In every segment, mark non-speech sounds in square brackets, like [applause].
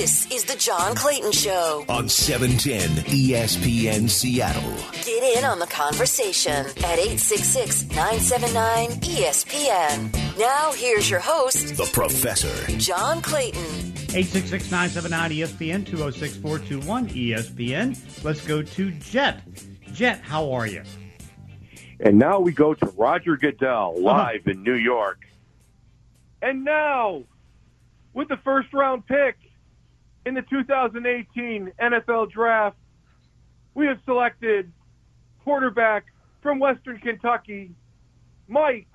This is the John Clayton Show. on 710 ESPN Seattle. Get in on the conversation at 866 979 ESPN. Now, here's your host, The Professor. John Clayton. 866-979 ESPN 206-421 ESPN. Let's go to Jet. Jet, how are you? And now we go to Roger Goodell uh-huh. live in New York. And now, with the first round pick in the 2018 NFL Draft, we have selected quarterback from Western Kentucky, Mike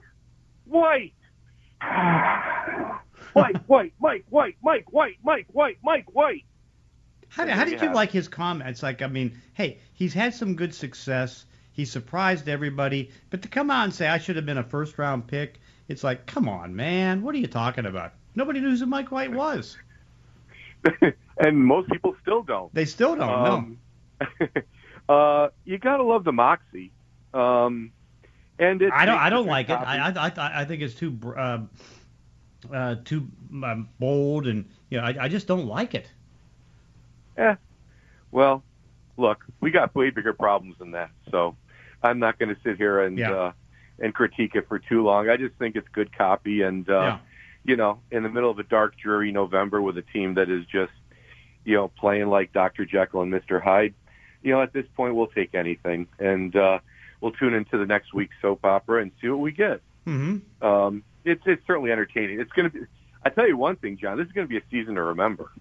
White. [sighs] Mike [laughs] White, Mike White, Mike White, Mike White, Mike White. How, how did you like his comments? Like, I mean, hey, he's had some good success. He surprised everybody. But to come out and say I should have been a first round pick, it's like, come on, man. What are you talking about? Nobody knew who Mike White was. [laughs] and most people still don't. They still don't. Um, [laughs] uh, you gotta love the moxie. Um, and it I don't. I don't like it. copy- I. I. I, I think it's too. br- Uh, uh, too um, bold, and you know, I, I just don't like it. Eh. Well, look, we got way bigger problems than that. So I'm not going to sit here and Yeah. uh, and critique it for too long. I just think it's good copy, and uh, Yeah. you know, in the middle of a dark, dreary November with a team that is just you know playing like Dr. Jekyll and Mr. Hyde. You know, at this point, we'll take anything, and uh, we'll tune into the next week's soap opera and see what we get. Mm-hmm. Um, it's it's certainly entertaining. It's going to be. I tell you one thing, John. This is going to be a season to remember.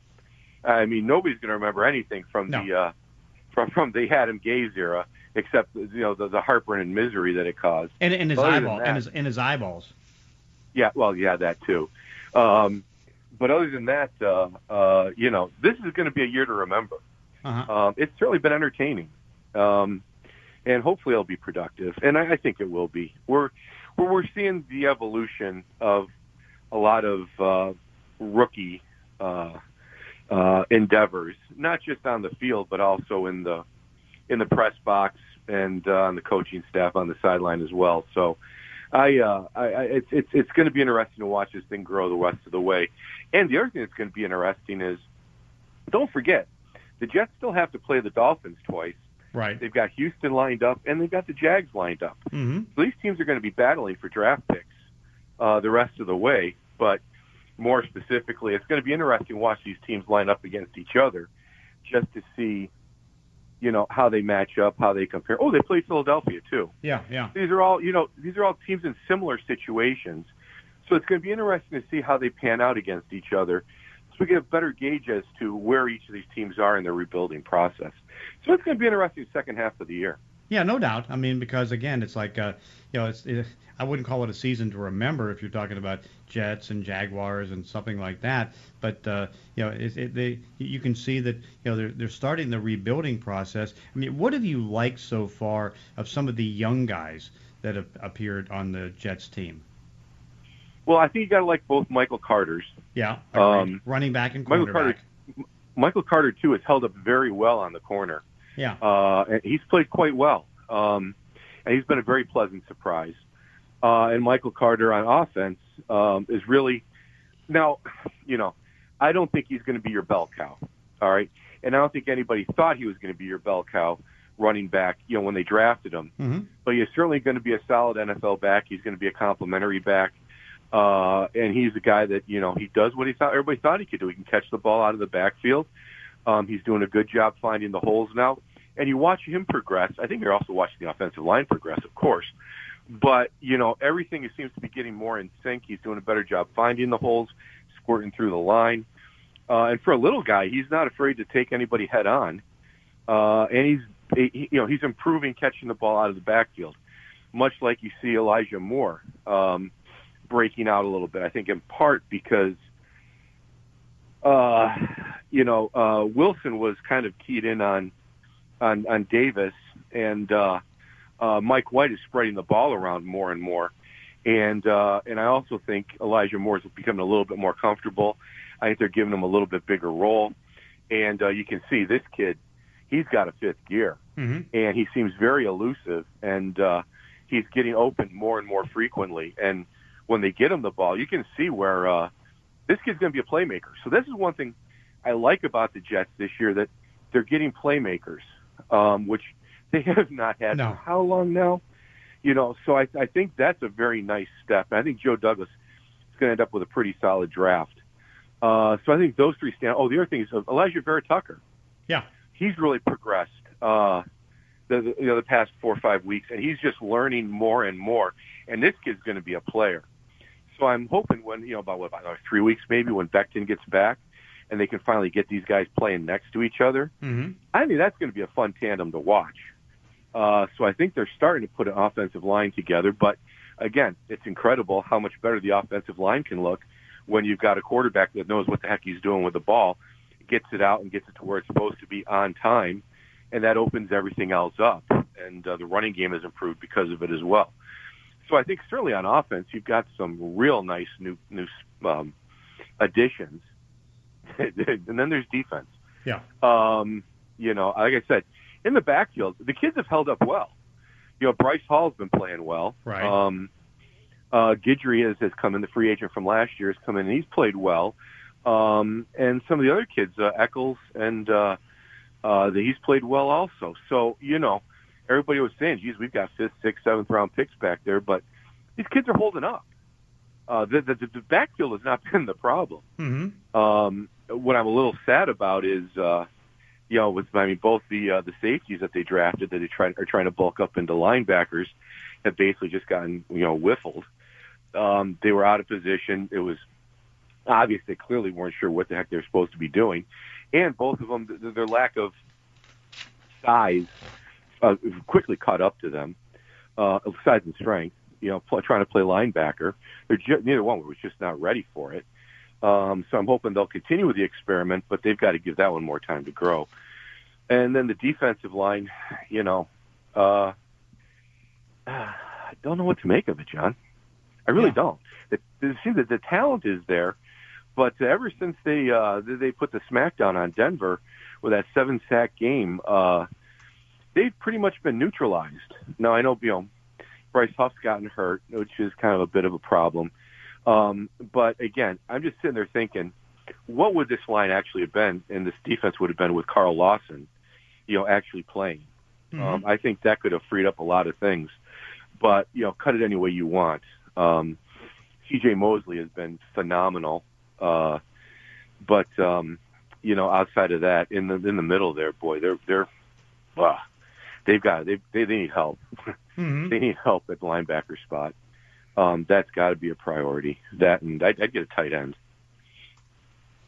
I mean, nobody's going to remember anything from No. the uh, from from the Adam Gase era, except you know the, the heartburn and misery that it caused. And, and his Other than eyeball, that- and his and his eyeballs. Yeah, well, yeah, that too. Um, but other than that, uh, uh, you know, this is going to be a year to remember. Uh-huh. Um, it's certainly been entertaining, um, and hopefully it'll be productive. And I, I think it will be. We're we're, we're seeing the evolution of a lot of uh, rookie uh, uh, endeavors, not just on the field, but also in the in the press box and uh, on the coaching staff on the sideline as well. So. I, uh, I, I, it's it's it's going to be interesting to watch this thing grow the rest of the way. And the other thing that's going to be interesting is, don't forget, the Jets still have to play the Dolphins twice. Right. They've got Houston lined up, and they've got the Jags lined up. Mm-hmm. So these teams are going to be battling for draft picks uh, the rest of the way. But more specifically, it's going to be interesting to watch these teams line up against each other, just to see, you know, how they match up, how they compare. Oh, they played Philadelphia too Yeah. Yeah. these are all you know these are all teams in similar situations so it's going to be interesting to see how they pan out against each other so we get a better gauge as to where each of these teams are in their rebuilding process so it's going to be interesting second half of the year Yeah, no doubt. I mean, because again, it's like uh, you know, it's it, I wouldn't call it a season to remember if you're talking about Jets and Jaguars and something like that. But uh, you know, it, it, they you can see that you know they're they're starting the rebuilding process. I mean, what have you liked so far of some of the young guys that have appeared on the Jets team? well i think you got to like both michael carter's Yeah. Um, running back and Michael quarterback. Carter- michael carter too has held up very well on the corner Yeah, uh, and he's played quite well. Um, and he's been a very pleasant surprise. Uh, and Michael Carter on offense um, is really now, you know, I don't think he's going to be your bell cow. All right, and I don't think anybody thought he was going to be your bell cow running back. You know, when they drafted him, hmm but he's certainly going to be a solid NFL back. He's going to be a complimentary back. Uh, and he's a guy that, you know, he does what he thought everybody thought he could do. He can catch the ball out of the backfield. Um, he's doing a good job finding the holes now. And you watch him progress. I think you're also watching the offensive line progress, of course. But, you know, everything seems to be getting more in sync. He's doing a better job finding the holes, squirting through the line. Uh, and for a little guy, he's not afraid to take anybody head on. Uh, and he's, he, you know, he's improving catching the ball out of the backfield much like you see Elijah Moore um, breaking out a little bit. I think in part because, uh, you know, uh, Wilson was kind of keyed in on on, on Davis, and uh, uh, Mike White is spreading the ball around more and more. And uh, and I also think Elijah Moore is becoming a little bit more comfortable. I think they're giving him a little bit bigger role, and uh, you can see this kid. He's got a fifth gear hmm and he seems very elusive and uh he's getting open more and more frequently and when they get him the ball you can see where uh this kid's going to be a playmaker so this is one thing I like about the Jets this year that they're getting playmakers, um, which [laughs] they have not had No. for how long now? You know, so I, I think that's a very nice step. I think Joe Douglas is going to end up with a pretty solid draft. Uh, so I think those three stand. Oh, the other thing is uh, Alijah Vera-Tucker. Yeah. He's really progressed uh, the, the you know the past four or five weeks, and he's just learning more and more. And this kid's going to be a player. So I'm hoping when you know about what about three weeks maybe when Becton gets back, and they can finally get these guys playing next to each other. Mm-hmm. I think that's going to be a fun tandem to watch. Uh, so I think they're starting to put an offensive line together. But again, it's incredible how much better the offensive line can look when you've got a quarterback that knows what the heck he's doing with the ball, gets it out and gets it to where it's supposed to be on time, and that opens everything else up. And uh, the running game has improved because of it as well. So I think certainly on offense, you've got some real nice new new um, additions, [laughs] and then there's defense. Yeah. Um, you know, like I said, in the backfield, the kids have held up well. You know, Bryce Hall's been playing well. Right. Um, uh, Guidry has, has come in, the free agent from last year has come in, and he's played well. Um, and some of the other kids, uh, Echols and uh, uh, the, he's played well also. So, you know, everybody was saying, geez, we've got fifth, sixth, seventh round picks back there, but these kids are holding up. Uh, the, the, the backfield has not [laughs] been the problem. Mm-hmm. Um, what I'm a little sad about is, uh, you know, with I mean both the uh, the safeties that they drafted that they try are trying to bulk up into linebackers have basically just gotten you know whiffled. Um, they were out of position. It was obvious they clearly weren't sure what the heck they were supposed to be doing, and both of them th- their lack of size uh, quickly caught up to them. Uh, size and strength, you know, pl- trying to play linebacker, they're ju- neither one was just not ready for it. Um, so I'm hoping they'll continue with the experiment, but they've got to give that one more time to grow. And then the defensive line, you know, uh, I don't know what to make of it, John. I really Yeah. don't. It, it seems that the talent is there, but ever since they uh, they put the smackdown on Denver with that seven sack game, uh, they've pretty much been neutralized. Now I know you know Bryce Huff's gotten hurt, which is kind of a bit of a problem. Um, but again, I'm just sitting there thinking, what would this line actually have been, and this defense would have been with Carl Lawson, you know, actually playing. Mm-hmm. Um, I think that could have freed up a lot of things. But you know, cut it any way you want. Um, C.J. Mosley has been phenomenal, uh, but um, you know, outside of that, in the in the middle there, boy, they're they're, uh, they've got they they, they need help. [laughs] Mm-hmm. they need help at the linebacker spot. Um, that's got to be a priority. That and I'd, I'd get a tight end.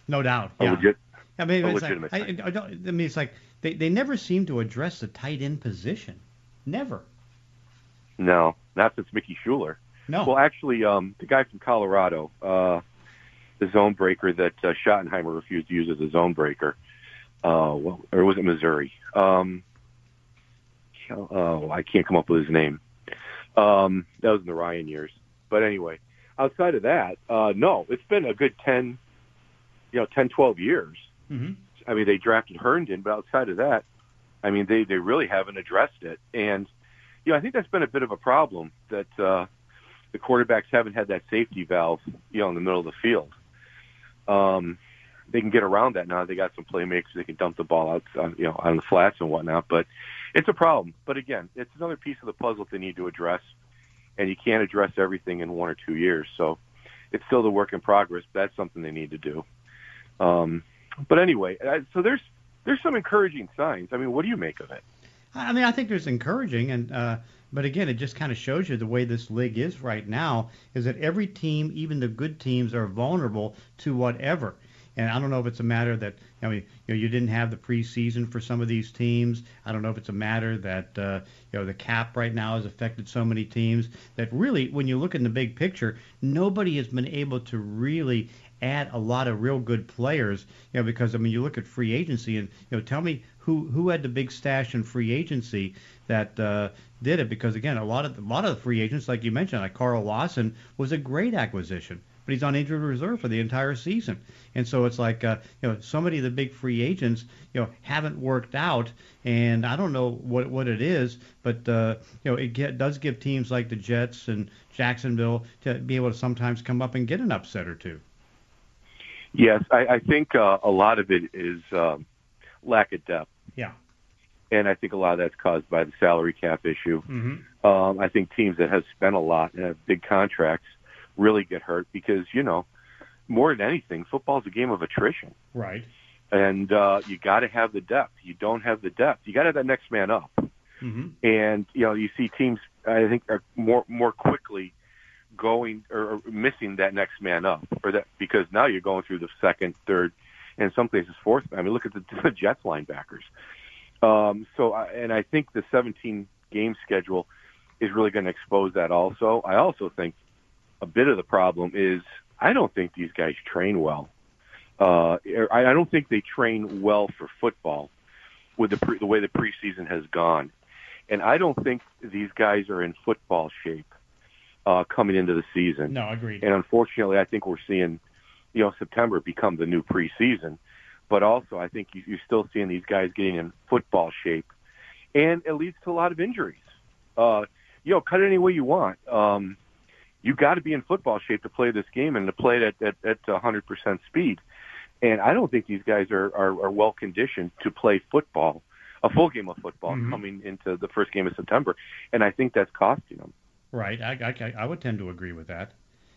No doubt. A Yeah. legit, I mean, it's like, I, I, don't, I mean, it's like they, they never seem to address the tight end position. Never. no, not since Mickey Shuler. No. Well, actually, um, the guy from Colorado, uh, the zone breaker that uh, Schottenheimer refused to use as a zone breaker, uh, well, or was it Missouri? Um, oh, I can't come up with his name. Um, that was in the Ryan years. But anyway, outside of that, uh, no, it's been a good 10, you know, 10, 12 years. mm-hmm. I mean, they drafted Herndon, but outside of that, I mean, they, they really haven't addressed it. And, you know, I think that's been a bit of a problem that, uh, the quarterbacks haven't had that safety valve, you know, in the middle of the field. Um, they can get around that now. They got some playmakers. They can dump the ball out, on, you know, on the flats and whatnot. But it's a problem. But again, it's another piece of the puzzle that they need to address, and you can't address everything in one or two years. So it's still the work in progress. That's something they need to do. Um, but anyway, uh, so there's there's some encouraging signs. I mean, what do you make of it? I mean, I think there's encouraging, and uh, but again, it just kind of shows you the way this league is right now. Is that every team, even the good teams, are vulnerable to whatever. And I don't know if it's a matter that I mean, you know, you didn't have the preseason for some of these teams. I don't know if it's a matter that uh, you know the cap right now has affected so many teams that really, when you look in the big picture, nobody has been able to really add a lot of real good players. You know, because I mean, you look at free agency, and you know, tell me who who had the big stash in free agency that uh, did it? Because again, a lot of a lot of the free agents, like you mentioned, like Carl Lawson, was a great acquisition, but he's on injured reserve for the entire season. And so it's like uh, you know, so many of the big free agents, you know, haven't worked out, and I don't know what what it is, but uh, you know, it get, does give teams like the Jets and Jacksonville to be able to sometimes come up and get an upset or two. Yes, I, I think uh, a lot of it is um, lack of depth. Yeah. And I think a lot of that's caused by the salary cap issue. Mm-hmm. Um, I think teams that have spent a lot and have big contracts really get hurt because, you know, more than anything, football's a game of attrition. Right. And uh, you got to have the depth. You don't have the depth. You got to have that next man up. Mm-hmm. And you know, you see teams. I think are more more quickly going or missing that next man up, or that because now you're going through the second, third, and in some cases fourth. I mean, look at the, [laughs] the Jets linebackers. Um, so, I, and I think the 17 game schedule is really going to expose that. Also, I also think a bit of the problem is I don't think these guys train well. Uh, I, I don't think they train well for football with the pre, the way the preseason has gone, and I don't think these guys are in football shape uh, coming into the season. No, agreed. And unfortunately, I think we're seeing, you know, September become the new preseason. But also, I think you- you're still seeing these guys getting in football shape, and it leads to a lot of injuries. Uh, you know, cut it any way you want. Um, you got to be in football shape to play this game and to play it at, at, at 100% speed. And I don't think these guys are, are, are well conditioned to play football, a full game of football Mhm. coming into the first game of September. And I think that's costing them. Right. I, I, I would tend to agree with that.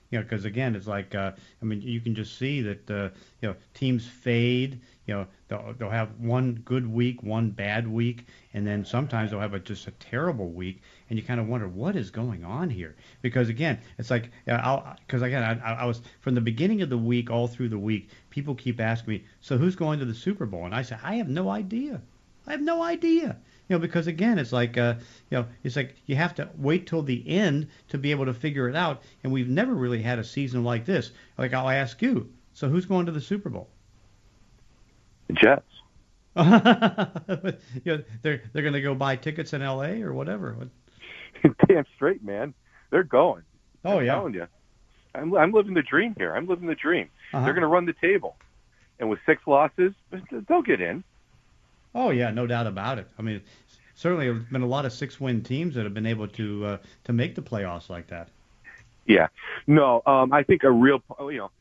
You know, because again, it's like uh, I mean, you can just see that uh, you know teams fade. You know, they'll, they'll have one good week, one bad week, and then sometimes they'll have a, just a terrible week, and you kind of wonder what is going on here. Because again, it's like because again, I, I was from the beginning of the week all through the week, people keep asking me, so who's going to the Super Bowl? And I say, I have no idea. I have no idea. You know, because again, it's like, uh, you know, it's like you have to wait till the end to be able to figure it out. And we've never really had a season like this. Like I'll ask you, so who's going to the Super Bowl? The Jets. [laughs] you know, they're they're going to go buy tickets in L.A. or whatever. [laughs] Damn straight, man. They're going. Oh I'm yeah. telling you. I'm, I'm living the dream here. I'm living the dream. Uh-huh. They're going to run the table. And with six losses, they'll get in. Oh yeah, no doubt about it. I mean, certainly there's been a lot of six-win teams that have been able to uh, to make the playoffs like that. Yeah. No, um, I think a real, you know,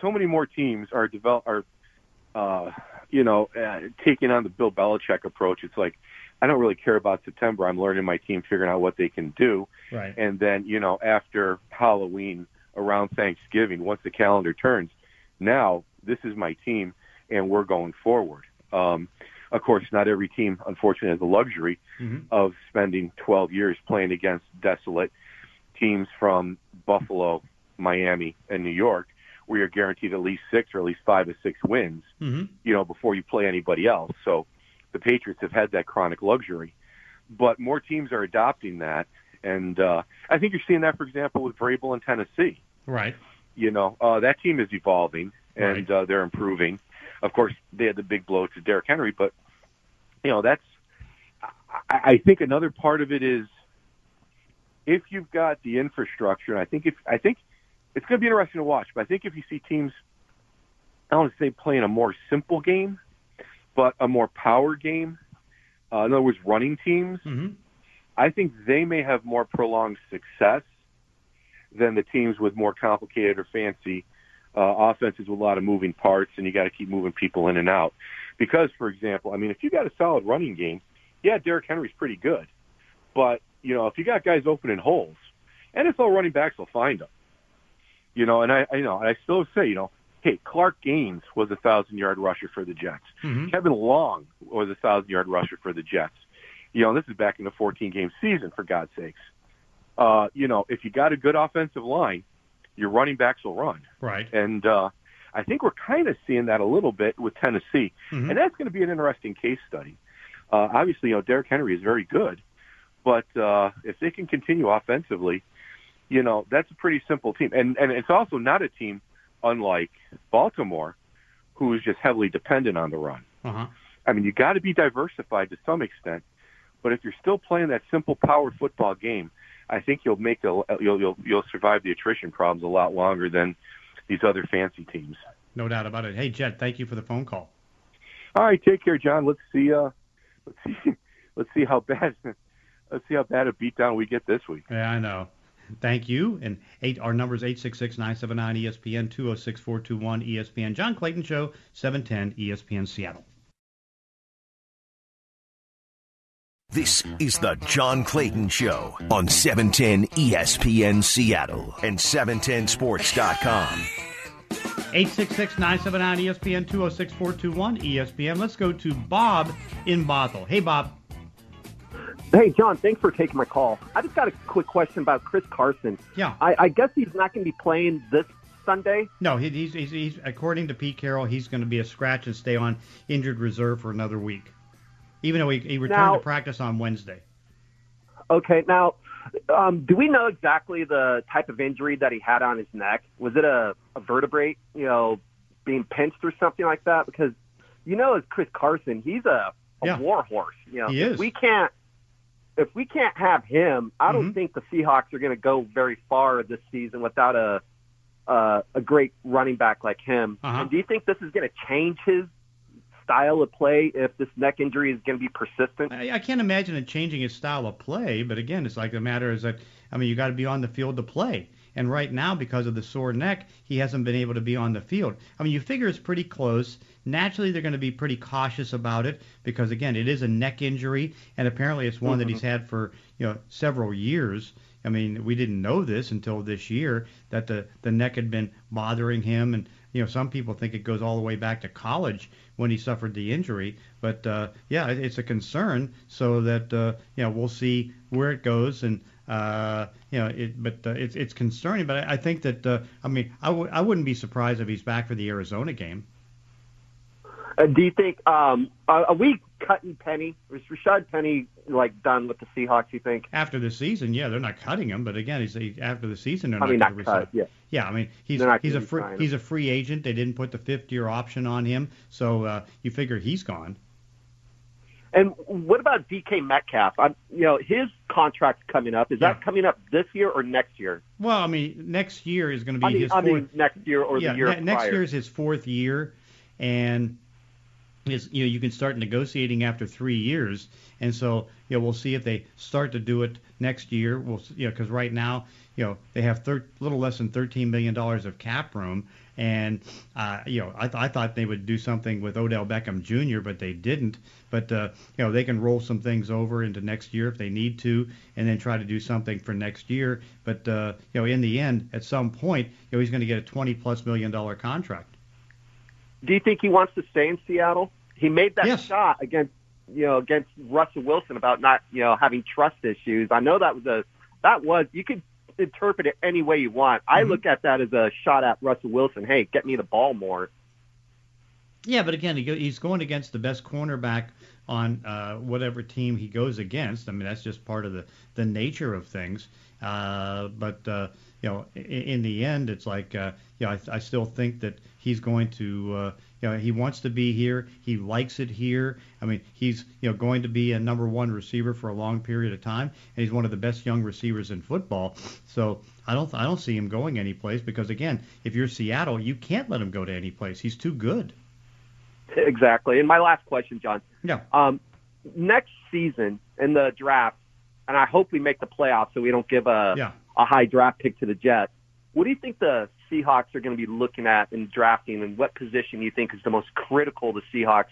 so many more teams are develop are, uh, you know, uh, taking on the Bill Belichick approach. It's like, I don't really care about September. I'm learning my team, figuring out what they can do, Right. and then you know, after Halloween, around Thanksgiving, once the calendar turns, now this is my team, and we're going forward. Um, of course, not every team, unfortunately, has the luxury hmm of spending 12 years playing against desolate teams from Buffalo, Miami, and New York, where you're guaranteed at least six or at least five or six wins, hmm you know, before you play anybody else. So the Patriots have had that chronic luxury, but more teams are adopting that, and uh, I think you're seeing that, for example, with Vrabel in Tennessee. Right. You know, uh, that team is evolving and uh, they're improving. Of course, they had the big blow to Derrick Henry, but you know that's. I, I think another part of it is if you've got the infrastructure, and I think if I think it's going to be interesting to watch. But I think if you see teams, I don't want to say playing a more simple game, but a more power game. Uh, in other words, running teams. hmm I think they may have more prolonged success than the teams with more complicated or fancy uh, offenses with a lot of moving parts, and you got to keep moving people in and out. Because, for example, I mean, if you got a solid running game, yeah, Derrick Henry's pretty good, but you know, if you got guys opening holes, NFL running backs will find them. You know, and I, I you know, and I still say, you know, hey, Clark Gaines was a thousand yard rusher for the Jets. hmm Kevin Long was a thousand yard rusher for the Jets. You know, this is back in the 14 game season, for God's sakes. Uh, you know, if you got a good offensive line, your running backs will run. Right. And uh, I think we're kind of seeing that a little bit with Tennessee. Mhm. And that's going to be an interesting case study. Uh, obviously, you know, Derrick Henry is very good, but uh, if they can continue offensively, you know, that's a pretty simple team. And, and it's also not a team unlike Baltimore, who is just heavily dependent on the run. Uh-huh. I mean, you got to be diversified to some extent, but if you're still playing that simple power football game, I think you'll make a, you'll you'll you'll survive the attrition problems a lot longer than these other fancy teams. No doubt about it. Hey, Jed, thank you for the phone call. All right, take care, John. Let's see. Uh, let's see. [laughs] Let's see how bad. [laughs] Let's see how bad a beatdown we get this week. Yeah, I know. Thank you. And eight, our number is 866-979-ESPN, 206-421 ESPN. John Clayton Show, 710 ESPN Seattle. This is the John Clayton Show on 710 ESPN Seattle and 710sports.com. 866-979 ESPN 206-421 ESPN. Let's go to Bob in Bothell. Hey, Bob. Hey, John. Thanks for taking my call. I just got a quick question about Chris Carson. Yeah. I, I guess he's not going to be playing this Sunday. No, he, he's, he's, he's according to Pete Carroll, he's going to be a scratch and stay on injured reserve for another week, even though he, he returned Now- to practice on Wednesday. Okay. Now, um, do we know exactly the type of injury that he had on his neck? Was it a, a vertebrae, you know, being pinched or something like that? Because you know, as Chris Carson, he's a, a Yeah. war horse. You know, He is. we can't. If we can't have him, I don't Mhm. think the Seahawks are going to go very far this season without a uh, a great running back like him. Uh-huh. And do you think this is going to change his style of play if this neck injury is going to be persistent? I, I can't imagine it changing his style of play, but again, it's like the matter is that I mean, you got to be on the field to play. And right now, because of the sore neck, he hasn't been able to be on the field. I mean, you figure it's pretty close. Naturally, they're going to be pretty cautious about it because, again, it is a neck injury, and apparently it's one that he's mm-hmm. had for you know several years. I mean, we didn't know this until this year that the the neck had been bothering him, and you know some people think it goes all the way back to college when he suffered the injury. But uh, yeah, it- it's a concern. So that uh, you know we'll see where it goes, and uh, you know it. But uh, it's it's concerning. But I, I think that uh, I mean I w- I wouldn't be surprised if he's back for the Arizona game. Uh, do you think um, are, are we cutting Penny? Is Rashad Penny like done with the Seahawks? You think? After the season, yeah, they're not cutting him, but again, he's he, after the season, they're I mean, not not cut. Yeah. Yeah, I mean, he's he's a free him. he's a free agent. They didn't put the fifth year option on him, so uh, you figure he's gone. And what about DK Metcalf? I'm, you know, his contract's coming up. Is Yeah. that coming up this year or next year? Well, I mean, next year is going to be I mean, his I fourth. mean next year or yeah, the year ne- next year is his fourth year, and is you know you can start negotiating after three years, and so you know we'll see if they start to do it next year. We'll you know because right now you know they have thir- little less than 13 million dollars of cap room, and uh, you know I, th- I thought they would do something with Odell Beckham Jr., but they didn't. But uh, you know they can roll some things over into next year if they need to, and then try to do something for next year. But uh, you know in the end, at some point, you know he's going to get a 20 plus million dollar contract. Do you think he wants to stay in Seattle? He made that Yes. shot against you know against Russell Wilson about not you know having trust issues. I know that was a that was you could interpret it any way you want. I Mm-hmm. look at that as a shot at Russell Wilson. Hey, get me the ball more. Yeah, but again, he go, he's going against the best cornerback on uh, whatever team he goes against. I mean, that's just part of the, the nature of things. Uh, but uh, you know, in, in the end, it's like uh, you know, I, I still think that he's going to. Uh, you know, he wants to be here. He likes it here. I mean, he's you know going to be a number one receiver for a long period of time, and he's one of the best young receivers in football. So I don't I don't see him going anyplace because again, if you're Seattle, you can't let him go to any place. He's too good. Exactly. And my last question, John. Yeah. Um, next season in the draft, and I hope we make the playoffs so we don't give a Yeah. a high draft pick to the Jets. What do you think the Seahawks are going to be looking at in drafting, and what position you think is the most critical the Seahawks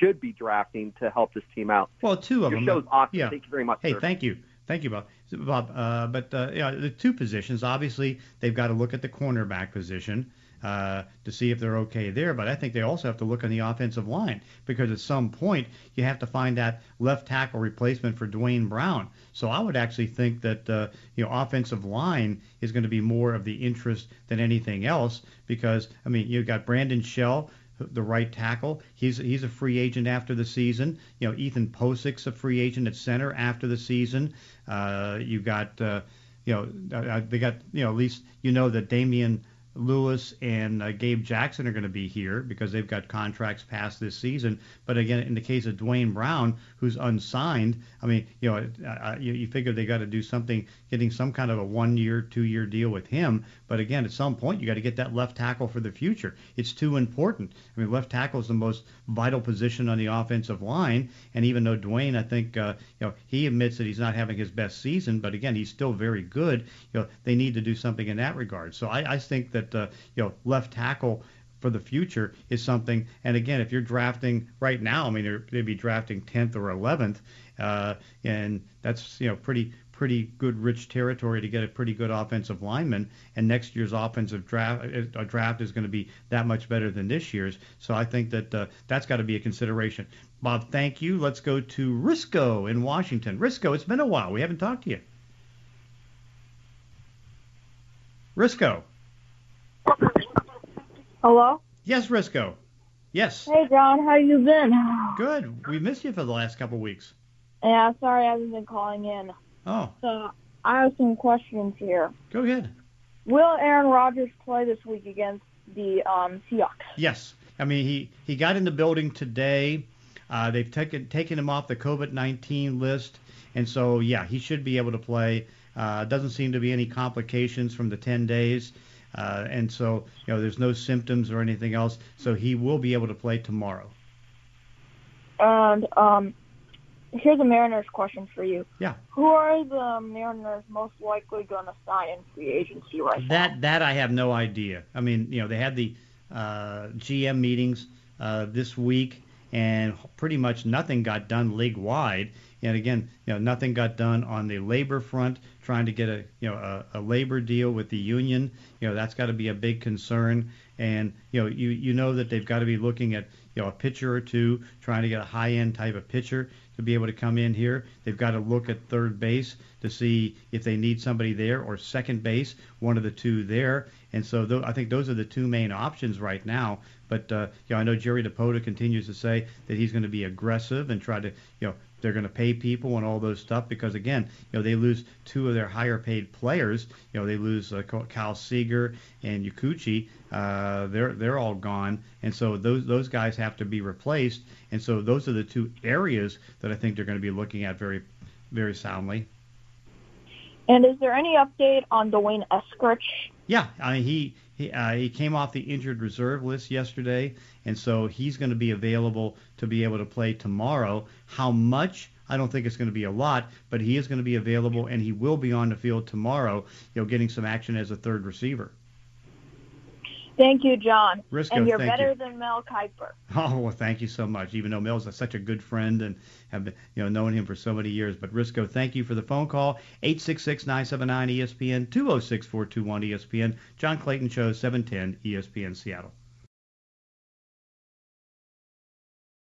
should be drafting to help this team out? Well, two of Your them. show's awesome. Yeah. Thank you very much. Hey, sir. thank you. Thank you, Bob. Bob, uh, but uh, yeah, the two positions, obviously, they've got to look at the cornerback position uh, to see if they're okay there. But I think they also have to look on the offensive line because at some point you have to find that left tackle replacement for Duane Brown. So I would actually think that uh, you know offensive line is going to be more of the interest than anything else because I mean you've got Brandon Shell the right tackle. He's he's a free agent after the season. You know, Ethan Pocic's a free agent at center after the season. Uh, you got uh, you know uh, they got you know at least you know that Damien Lewis and uh, Gabe Jackson are going to be here because they've got contracts past this season. But again, in the case of Duane Brown, who's unsigned, I mean, you know, uh, you, you figure they got to do something, getting some kind of a one-year, two-year deal with him. But again, at some point, you got to get that left tackle for the future. It's too important. I mean, left tackle is the most vital position on the offensive line. And even though Duane, I think, uh, you know, he admits that he's not having his best season, but again, he's still very good. You know, they need to do something in that regard. So I, I think that uh, you know left tackle for the future is something. And again, if you're drafting right now, I mean, they'd be drafting 10th or 11th, uh, and that's you know pretty pretty good rich territory to get a pretty good offensive lineman. And next year's offensive draft uh, draft is going to be that much better than this year's. So I think that uh, that's got to be a consideration. Bob, thank you. Let's go to Risco in Washington. Risco, it's been a while. We haven't talked to you. Risco. Hello? Yes, Risco. Yes. Hey, John, how you been? [sighs] Good. We missed you for the last couple weeks. Yeah, sorry I haven't been calling in. Oh. So, I have some questions here. Go ahead. Will Aaron Rodgers play this week against the um, Seahawks? Yes. I mean, he, he got in the building today. Uh, they've taken taken him off the COVID-19 list, and so yeah, he should be able to play. Uh, doesn't seem to be any complications from the 10 days. Uh, and so, you know, there's no symptoms or anything else. So he will be able to play tomorrow. And um, here's a Mariners question for you. Yeah. Who are the Mariners most likely going to sign in free agency right that, now? That I have no idea. I mean, you know, they had the uh, GM meetings uh, this week, and pretty much nothing got done league wide. And again, you know, nothing got done on the labor front, trying to get a you know a, a labor deal with the union. You know, that's got to be a big concern. And you know, you you know that they've got to be looking at you know a pitcher or two, trying to get a high end type of pitcher to be able to come in here. They've got to look at third base to see if they need somebody there or second base, one of the two there. And so th- I think those are the two main options right now. But uh, you know, I know Jerry Dipoto continues to say that he's going to be aggressive and try to you know they're going to pay people and all those stuff because again, you know, they lose two of their higher paid players. You know, they lose uh, Kyle Seager and Kikuchi. Uh, they're they're all gone, and so those those guys have to be replaced. And so those are the two areas that I think they're going to be looking at very very soundly. And is there any update on D'Wayne Eskridge? Yeah, uh, he he, uh, he came off the injured reserve list yesterday, and so he's going to be available to be able to play tomorrow. How much? I don't think it's going to be a lot, but he is going to be available, and he will be on the field tomorrow, you know, getting some action as a third receiver. Thank you, John. Risco, and you're better you. than Mel Kiper. [laughs] Oh well, thank you so much. Even though Mel's such a good friend and have been, you know known him for so many years, but Risco, thank you for the phone call. 866-979 ESPN 206-421 ESPN. John Clayton Show 710 ESPN Seattle.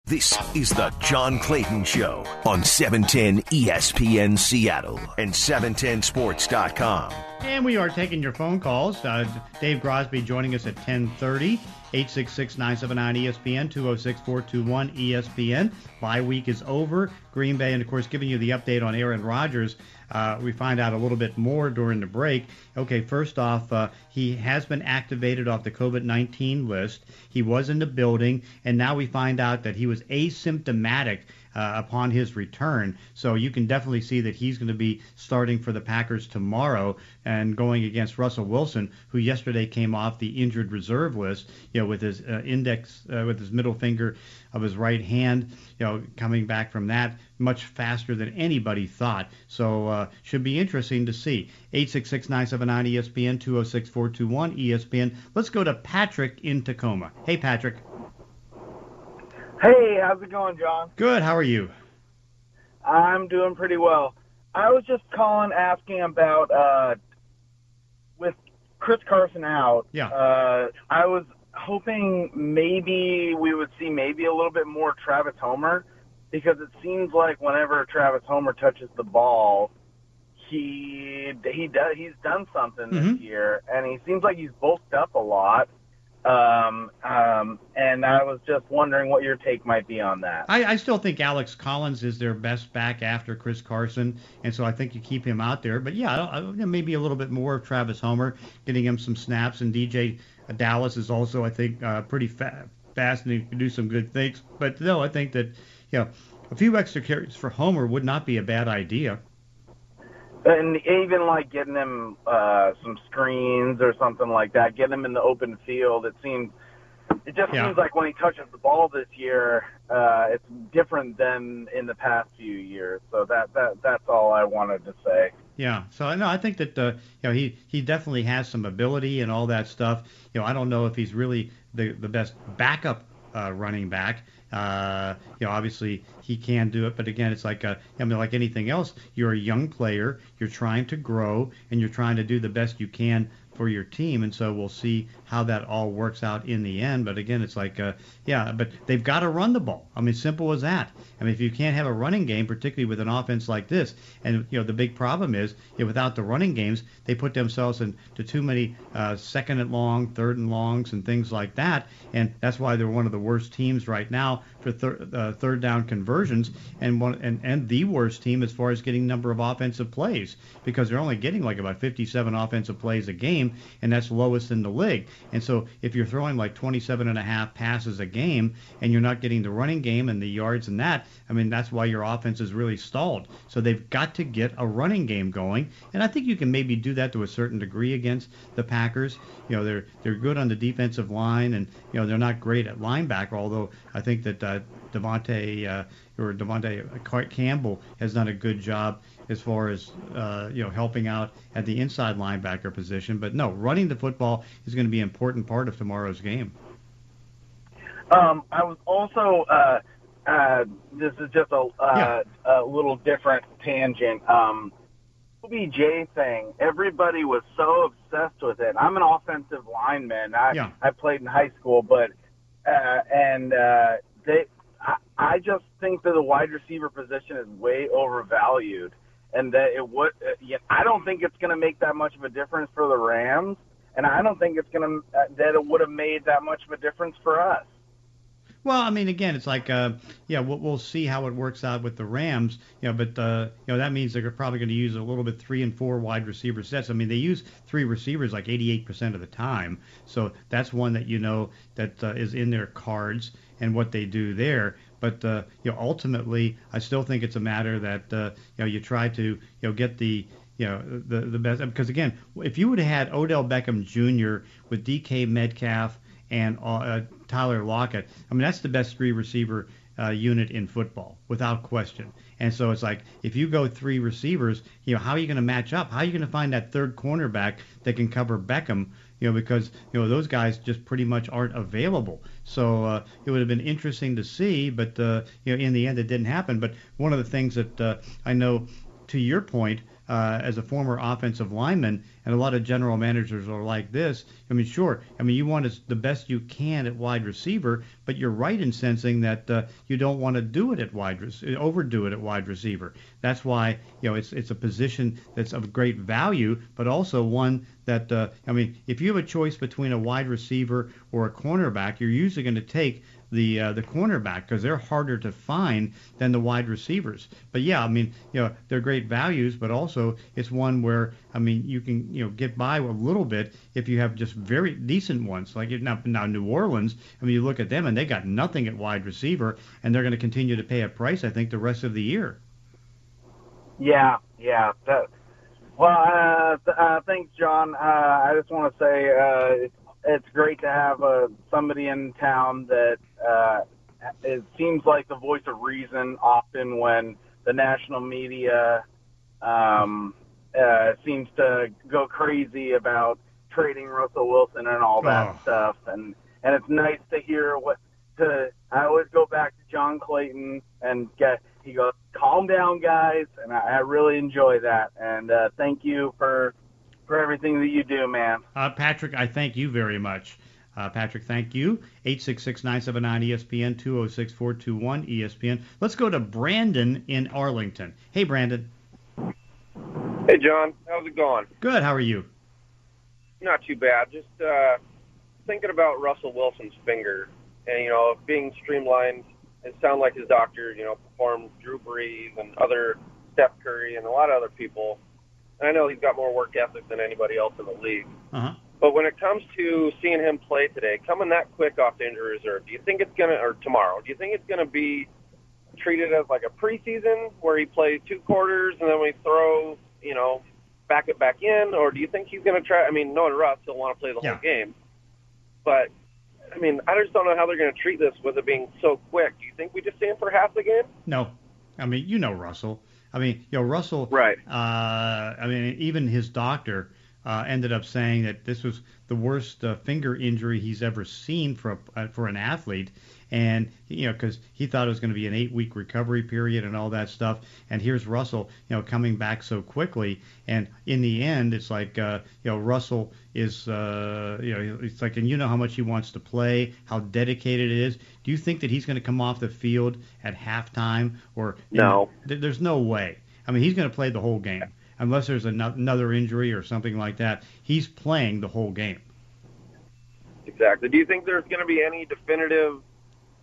This is the John Clayton Show on 710 ESPN Seattle and 710sports.com. And we are taking your phone calls. Uh, Dave Grosby joining us at 1030. 866-979-ESPN, 206-421-ESPN. Bye week is over. Green Bay, and of course, giving you the update on Aaron Rodgers. Uh, we find out a little bit more during the break. Okay, first off, uh, he has been activated off the COVID-19 list. He was in the building, and now we find out that he was asymptomatic uh, upon his return. So you can definitely see that he's going to be starting for the Packers tomorrow and going against Russell Wilson, who yesterday came off the injured reserve list, you know, with his uh, index, uh, with his middle finger of his right hand, you know, coming back from that much faster than anybody thought. So uh, should be interesting to see. 866-979-ESPN, 206-421 ESPN. Let's go to Patrick in Tacoma. Hey, Patrick. Hey, how's it going, John? Good. How are you? I'm doing pretty well. I was just calling asking about uh with Chris Carson out. Yeah. Uh I was hoping maybe we would see maybe a little bit more Travis Homer because it seems like whenever Travis Homer touches the ball, he he does he's done something Mhm. this year and he seems like he's bulked up a lot. Um, um, and I was just wondering what your take might be on that. I, I still think Alex Collins is their best back after Chris Carson, and so I think you keep him out there. But yeah, I, I, maybe a little bit more of Travis Homer, getting him some snaps, and DeeJay Dallas is also, I think, uh, pretty fa- fast and can do some good things. But no, I think that you know a few extra carries for Homer would not be a bad idea. And even like getting him uh, some screens or something like that, getting him in the open field. It seems, it just Yeah. seems like when he touches the ball this year, uh, it's different than in the past few years. So that that that's all I wanted to say. Yeah, so I no, I think that uh, you know he he definitely has some ability and all that stuff. You know, I don't know if he's really the the best backup uh, running back. Uh, you know, obviously he can do it, but again, it's like uh, I mean, like anything else, you're a young player, you're trying to grow, and you're trying to do the best you can for your team, and so we'll see how that all works out in the end. But again, it's like, uh, yeah, but they've got to run the ball. I mean, simple as that. I mean, if you can't have a running game, particularly with an offense like this, and you know, the big problem is, you know, without the running games, they put themselves into too many uh, second and long, third and longs, and things like that, and that's why they're one of the worst teams right now for thir- uh, third down conversions, and one and, and the worst team as far as getting number of offensive plays because they're only getting like about 57 offensive plays a game, and that's lowest in the league. And so if you're throwing like 27 and a half passes a game, and you're not getting the running game and the yards and that, I mean that's why your offense is really stalled. So they've got to get a running game going, and I think you can maybe do that to a certain degree against the Packers. You know they're they're good on the defensive line, and you know they're not great at linebacker. Although I think that uh, Devontae uh, or Devontae Campbell has done a good job as far as uh, you know helping out at the inside linebacker position. But no, running the football is going to be an important part of tomorrow's game. Um, I was also uh, uh, this is just a, uh, a little different tangent. Um, OBJ thing. Everybody was so obsessed with it. I'm an offensive lineman. I Yeah. I played in high school, but uh, and uh, they. I, I just think that the wide receiver position is way overvalued, and that it would. Uh, yeah, I don't think it's going to make that much of a difference for the Rams, and I don't think it's going to uh, that it would have made that much of a difference for us. Well, I mean, again, it's like, uh, yeah, we'll, we'll see how it works out with the Rams, you know, but uh, you know that means they're probably going to use a little bit three and four wide receiver sets. I mean, they use three receivers like 88% of the time, so that's one that you know that uh, is in their cards and what they do there. But uh, you know, ultimately, I still think it's a matter that uh, you know you try to you know get the you know the the best because again, if you would have had Odell Beckham Jr. with DK Metcalf and uh, Tyler Lockett. I mean, that's the best three receiver uh, unit in football, without question. And so it's like if you go three receivers, you know, how are you going to match up? How are you going to find that third cornerback that can cover Beckham? You know, because you know those guys just pretty much aren't available. So uh, it would have been interesting to see, but uh, you know, in the end, it didn't happen. But one of the things that uh, I know, to your point, uh, as a former offensive lineman, and a lot of general managers are like this. I mean, sure, I mean you want the best you can at wide receiver, but you're right in sensing that uh, you don't want to do it at wide, re- overdo it at wide receiver. That's why you know it's it's a position that's of great value, but also one that uh, I mean, if you have a choice between a wide receiver or a cornerback, you're usually going to take the uh, the cornerback because they're harder to find than the wide receivers. But yeah, I mean, you know, they're great values, but also it's one where I mean, you can you know get by a little bit if you have just very decent ones. Like now, now New Orleans, I mean, you look at them and they got nothing at wide receiver, and they're going to continue to pay a price, I think, the rest of the year. Yeah, yeah. That, well, uh, th- uh, thanks, John. Uh, I just want to say uh, it's, it's great to have uh, somebody in town that uh, it seems like the voice of reason. Often, when the national media um, uh, seems to go crazy about trading Russell Wilson and all that Oh. stuff, and and it's nice to hear what. To I always go back to John Clayton and get he goes, calm down, guys, and I, I really enjoy that. And uh, thank you for for everything that you do, man. Uh, Patrick, I thank you very much. Uh, Patrick, thank you. 866-979-ESPN, 206-421-ESPN. Let's go to Brandon in Arlington. Hey, Brandon. Hey, John. How's it going? Good. How are you? Not too bad. Just uh, thinking about Russell Wilson's finger, and you know, being streamlined. It sounded like his doctor, you know, performed Drew Brees and other Steph Curry and a lot of other people. And I know he's got more work ethic than anybody else in the league. Uh-huh. But when it comes to seeing him play today, coming that quick off the injury reserve, do you think it's gonna, or tomorrow, do you think it's gonna be treated as like a preseason where he plays two quarters and then we throw, you know, back it back in, or do you think he's gonna try? I mean, knowing Russ, he'll want to play the Yeah. whole game. But I mean, I just don't know how they're gonna treat this with it being so quick. Do you think we just see him for half the game? No, I mean you know Russell. I mean you know Russell. Right. Uh, I mean even his doctor uh, ended up saying that this was the worst uh, finger injury he's ever seen for a, uh, for an athlete, and you know because he thought it was going to be an eight week recovery period and all that stuff. And here's Russell, you know, coming back so quickly, and in the end, it's like uh, you know Russell is uh, you know it's like and you know how much he wants to play, how dedicated it is. Do you think that he's going to come off the field at halftime or No. Th- There's no way. I mean, he's going to play the whole game unless there's another injury or something like that. He's playing the whole game. Exactly. Do you think there's going to be any definitive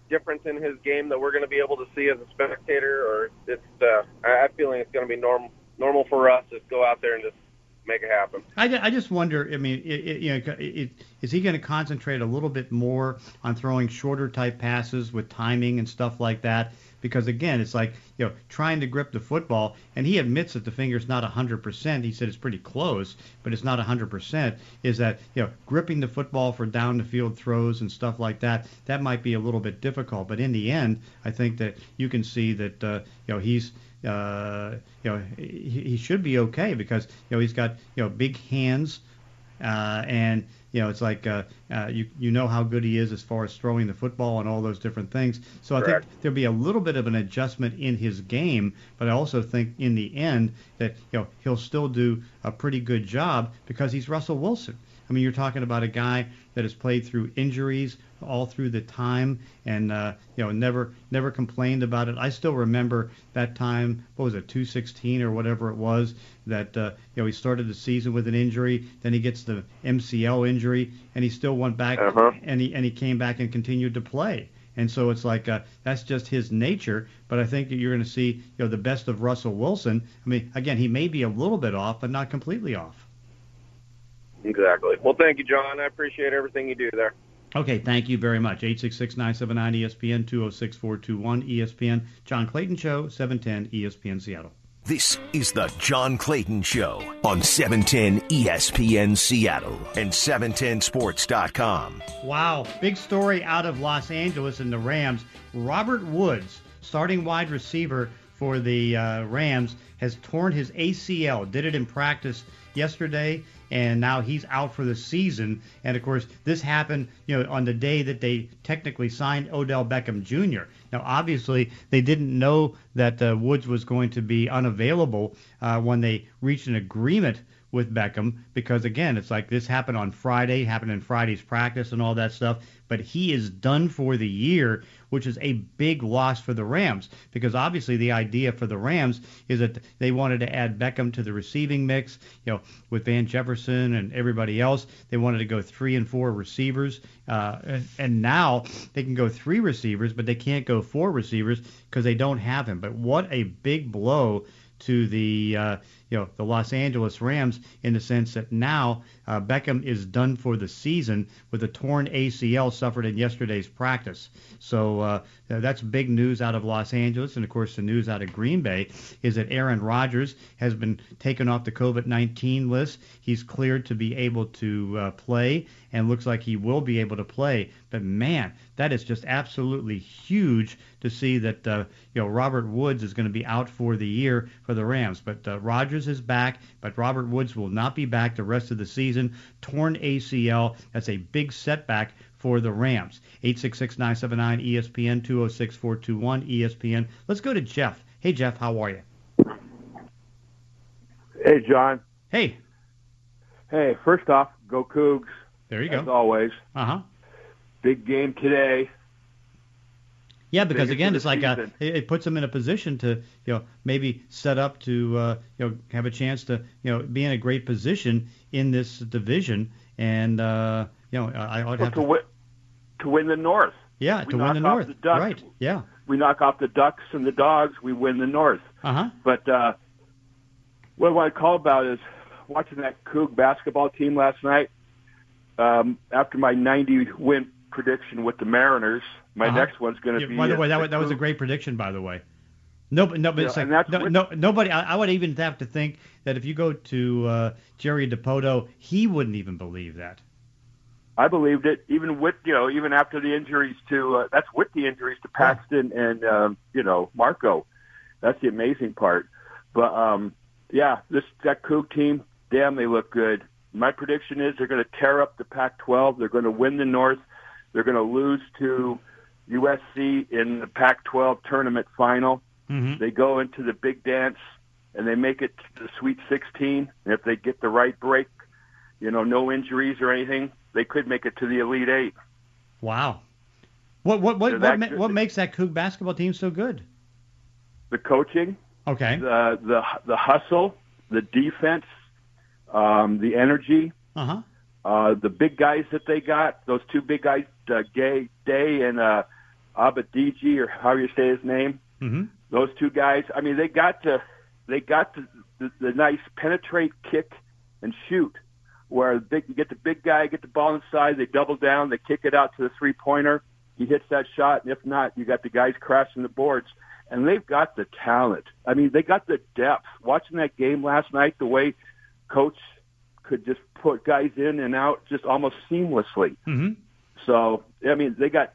difference in his game that we're going to be able to see as a spectator, or it's? Uh, I- I'm feeling it's going to be normal normal for us to go out there and just make it happen. I, I just wonder. I mean, it, it, you know, it, it, is he going to concentrate a little bit more on throwing shorter type passes with timing and stuff like that? Because again, it's like you know trying to grip the football, and he admits that the finger's not 100%. He said it's pretty close, but it's not 100%. Is that you know gripping the football for down the field throws and stuff like that? That might be a little bit difficult, but in the end, I think that you can see that uh, you know he's uh, you know he, he should be okay because you know he's got you know big hands uh, and you know it's like uh, uh, you you know how good he is as far as throwing the football and all those different things. So I think there'll be a little bit of an adjustment in his game, but I also think in the end that you know he'll still do a pretty good job because he's Russell Wilson. I mean, you're talking about a guy that has played through injuries all through the time, and uh, you know never never complained about it. I still remember that time. What was it, 216 or whatever it was? That uh, you know he started the season with an injury, then he gets the MCL injury, and he still went back Uh-huh. and he and he came back and continued to play. And so it's like uh, that's just his nature. But I think that you're going to see you know the best of Russell Wilson. I mean, again, he may be a little bit off, but not completely off. Exactly. Well, thank you, John. I appreciate everything you do there. Okay, thank you very much. 866-979-ESPN, 206-421 ESPN. John Clayton Show, 710 ESPN Seattle. This is the John Clayton Show on E 710 ESPN Seattle and 710sports.com. Wow, big story out of Los Angeles and the Rams. Robert Woods, starting wide receiver for the uh, Rams, has torn his ACL. Did it in practice yesterday, and now he's out for the season. And of course, this happened, you know, on the day that they technically signed Odell Beckham Jr. Now, obviously, they didn't know that uh, Woods was going to be unavailable uh, when they reached an agreement with Beckham because again, it's like this happened on Friday, happened in Friday's practice and all that stuff. But he is done for the year, which is a big loss for the Rams because obviously the idea for the Rams is that they wanted to add Beckham to the receiving mix, you know, with Van Jefferson and everybody else. They wanted to go three and four receivers, uh, and, and now they can go three receivers, but they can't go four receivers because they don't have him. But what a big blow to the uh, you know the Los Angeles Rams in the sense that now uh, Beckham is done for the season with a torn ACL suffered in yesterday's practice. So uh, that's big news out of Los Angeles, and of course the news out of Green Bay is that Aaron Rodgers has been taken off the COVID-19 list. He's cleared to be able to uh, play, and looks like he will be able to play. But man, that is just absolutely huge to see that uh, you know Robert Woods is going to be out for the year for the Rams. But uh, Rodgers is back, but Robert Woods will not be back the rest of the season. Torn ACL. That's a big setback for the Rams. 866-979 ESPN 206-421 ESPN. Let's go to Jeff. Hey Jeff, how are you? Hey, John. Hey, Hey, first off, go Cougs, there you as go. always. Uh huh. Big game today. Yeah, because again, it's like uh it, it puts them in a position to, you know, maybe set up to, uh, you know, have a chance to, you know, be in a great position in this division. And uh, you know, I, I would have to to. win to win the North. Yeah, we to win the North. the Ducks. Right. Yeah. We knock off the Ducks and the Dogs. We win the North. Uh huh. But uh, what I call about is watching that Coug basketball team last night. Um, after my 90 win prediction with the Mariners, my Uh-huh. next one's going to Yeah, be. by the way, that was, that was a great prediction. By the way, no, but no, but Yeah, like no, no, nobody. I, I would even have to think that if you go to uh, Jerry Dipoto, he wouldn't even believe that. I believed it, even with you know, even after the injuries to uh, that's with the injuries to Paxton and um, you know Marco. That's the amazing part. But um, yeah, this that Coug team, damn, they look good. My prediction is they're going to tear up the Pac-12. They're going to win the North. They're going to lose to USC in the Pac-12 tournament final. Mm-hmm. They go into the big dance and they make it to the Sweet 16. And if they get the right break, you know, no injuries or anything, they could make it to the Elite Eight. Wow. What what what So what, ma- what makes that Coug basketball team so good? The coaching, Okay. the the the hustle, the defense, um, the energy, Uh huh. uh, the big guys that they got. Those two big guys, uh, Gay Day and uh, Abadiji, or how you say his name. Mm-hmm. those two guys. I mean, they got to they got the, the, the nice penetrate, kick, and shoot. Where the big, you get the big guy, get the ball inside, they double down, they kick it out to the three pointer. He hits that shot, and if not, you got the guys crashing the boards. And they've got the talent. I mean, they got the depth. Watching that game last night, the way coach could just put guys in and out just almost seamlessly. Mm-hmm. So, I mean, they got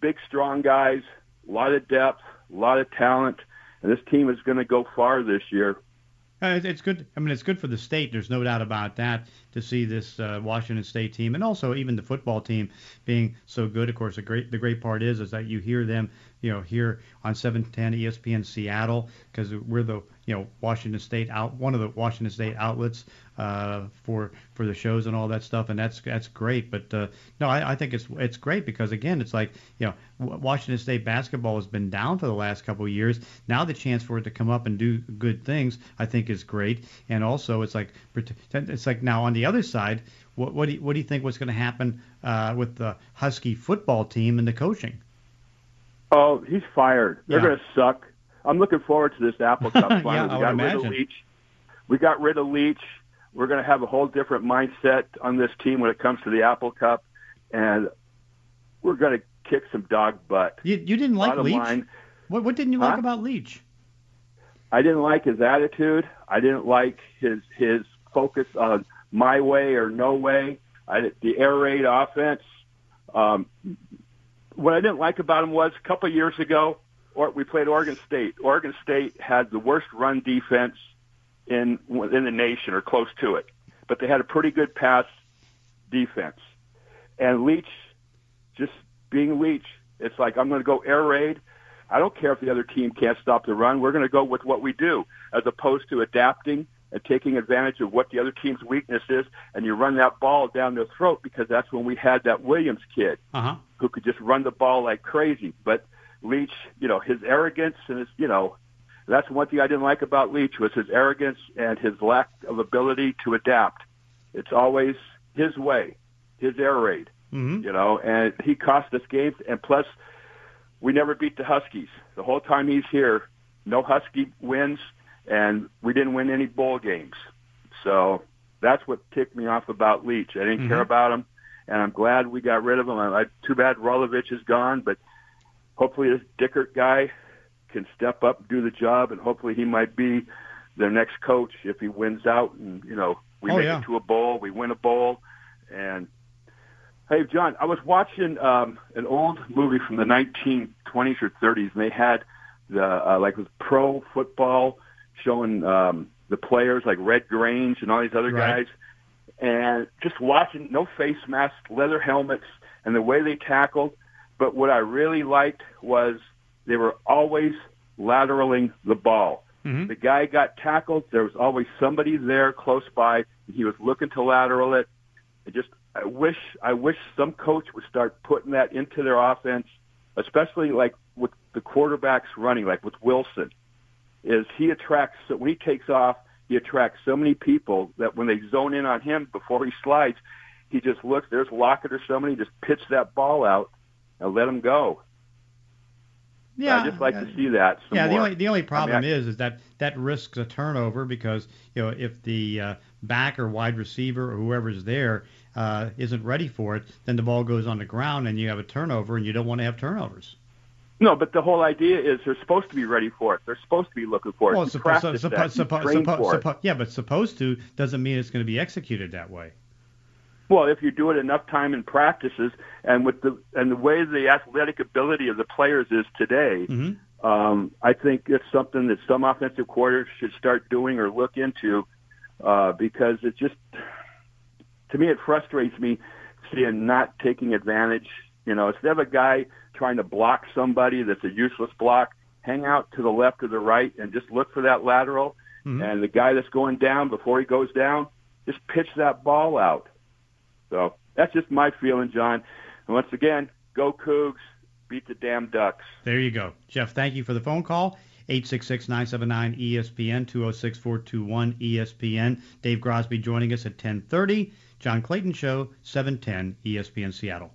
big, strong guys, a lot of depth, a lot of talent, and this team is going to go far this year. Uh, it's- it's good. I mean, it's good for the state. There's no doubt about that. To see this uh, Washington State team, and also even the football team being so good. Of course, the great the great part is is that you hear them, you know, here on 710 ESPN Seattle, because we're the you know Washington State out one of the Washington State outlets uh, for for the shows and all that stuff, and that's that's great. But uh, no, I, I think it's it's great because again, it's like you know Washington State basketball has been down for the last couple of years. Now the chance for it to come up and do good things, I think, is great. And also, it's like it's like now on the other side, what what do you, what do you think what's going to happen uh, with the Husky football team and the coaching? Oh, he's fired. They're Yeah. going to suck. I'm looking forward to this Apple Cup [laughs] Yeah, final. I we got rid imagine. of Leach. We got rid of Leach. We're going to have a whole different mindset on this team when it comes to the Apple Cup, and we're going to kick some dog butt. You you didn't like Bottom Leach? line, What what didn't you Huh? like about Leach? I didn't like his attitude. I didn't like his his focus on my way or no way. I, the air raid offense. Um, what I didn't like about him was a couple of years ago, or we played Oregon State. Oregon State had the worst run defense in in the nation, or close to it, but they had a pretty good pass defense. And Leach, just being Leach, it's like I'm going to go air raid. I don't care if the other team can't stop the run. We're going to go with what we do, as opposed to adapting and taking advantage of what the other team's weakness is, and you run that ball down their throat because that's when we had that Williams kid Uh huh. who could just run the ball like crazy. But Leach, you know, his arrogance and his, you know, that's one thing I didn't like about Leach was his arrogance and his lack of ability to adapt. It's always his way, his air raid, Mm-hmm. you know, and he cost us games. And plus, we never beat the Huskies. The whole time he's here, no Husky wins, and we didn't win any bowl games. So that's what ticked me off about Leach. I didn't care Mhm. about him, and I'm glad we got rid of him. I, I, too bad Rolovich is gone, but hopefully this Dickert guy can step up do the job, and hopefully he might be their next coach if he wins out. And you know, we Oh, make yeah. it to a bowl, we win a bowl, and Hey, John, I was watching um, an old movie from the 1920s or 30s, and they had the uh, like with pro football showing um, the players like Red Grange and all these other Right. guys, and just watching no face masks, leather helmets, and the way they tackled. But what I really liked was they were always lateraling the ball. Mm-hmm. The guy got tackled. There was always somebody there close by. And he was looking to lateral it. I just, I wish, I wish some coach would start putting that into their offense, especially like with the quarterbacks running, like with Wilson. Is he attracts so when he takes off, he attracts so many people that when they zone in on him before he slides, he just looks. There's Lockett or somebody. Just pitch that ball out and let him go. Yeah, I just like to see that. Some yeah, more. the only the only problem I mean, I- is is that that risks a turnover because you know if the uh, back or wide receiver or whoever's there uh, isn't ready for it, then the ball goes on the ground and you have a turnover, and you don't want to have turnovers. No, but the whole idea is they're supposed to be ready for it. They're supposed to be looking for it. Well, suppo- suppo-. Suppo- suppo- for it. suppo- yeah, but supposed to doesn't mean it's going to be executed that way. Well, if you do it enough time in practices, and with the and the way the athletic ability of the players is today, Mm-hmm. um, I think it's something that some offensive quarters should start doing or look into, uh, because it just, to me, it frustrates me seeing not taking advantage. You know, instead of a guy trying to block somebody that's a useless block, hang out to the left or the right and just look for that lateral. Mm-hmm. And the guy that's going down before he goes down, just pitch that ball out. So that's just my feeling, John. And once again, go Cougs, beat the damn Ducks. There you go. Jeff, thank you for the phone call. 866-979-ESPN, 206-421-ESPN. Dave Grosby joining us at 1030. John Clayton Show, 710 ESPN Seattle.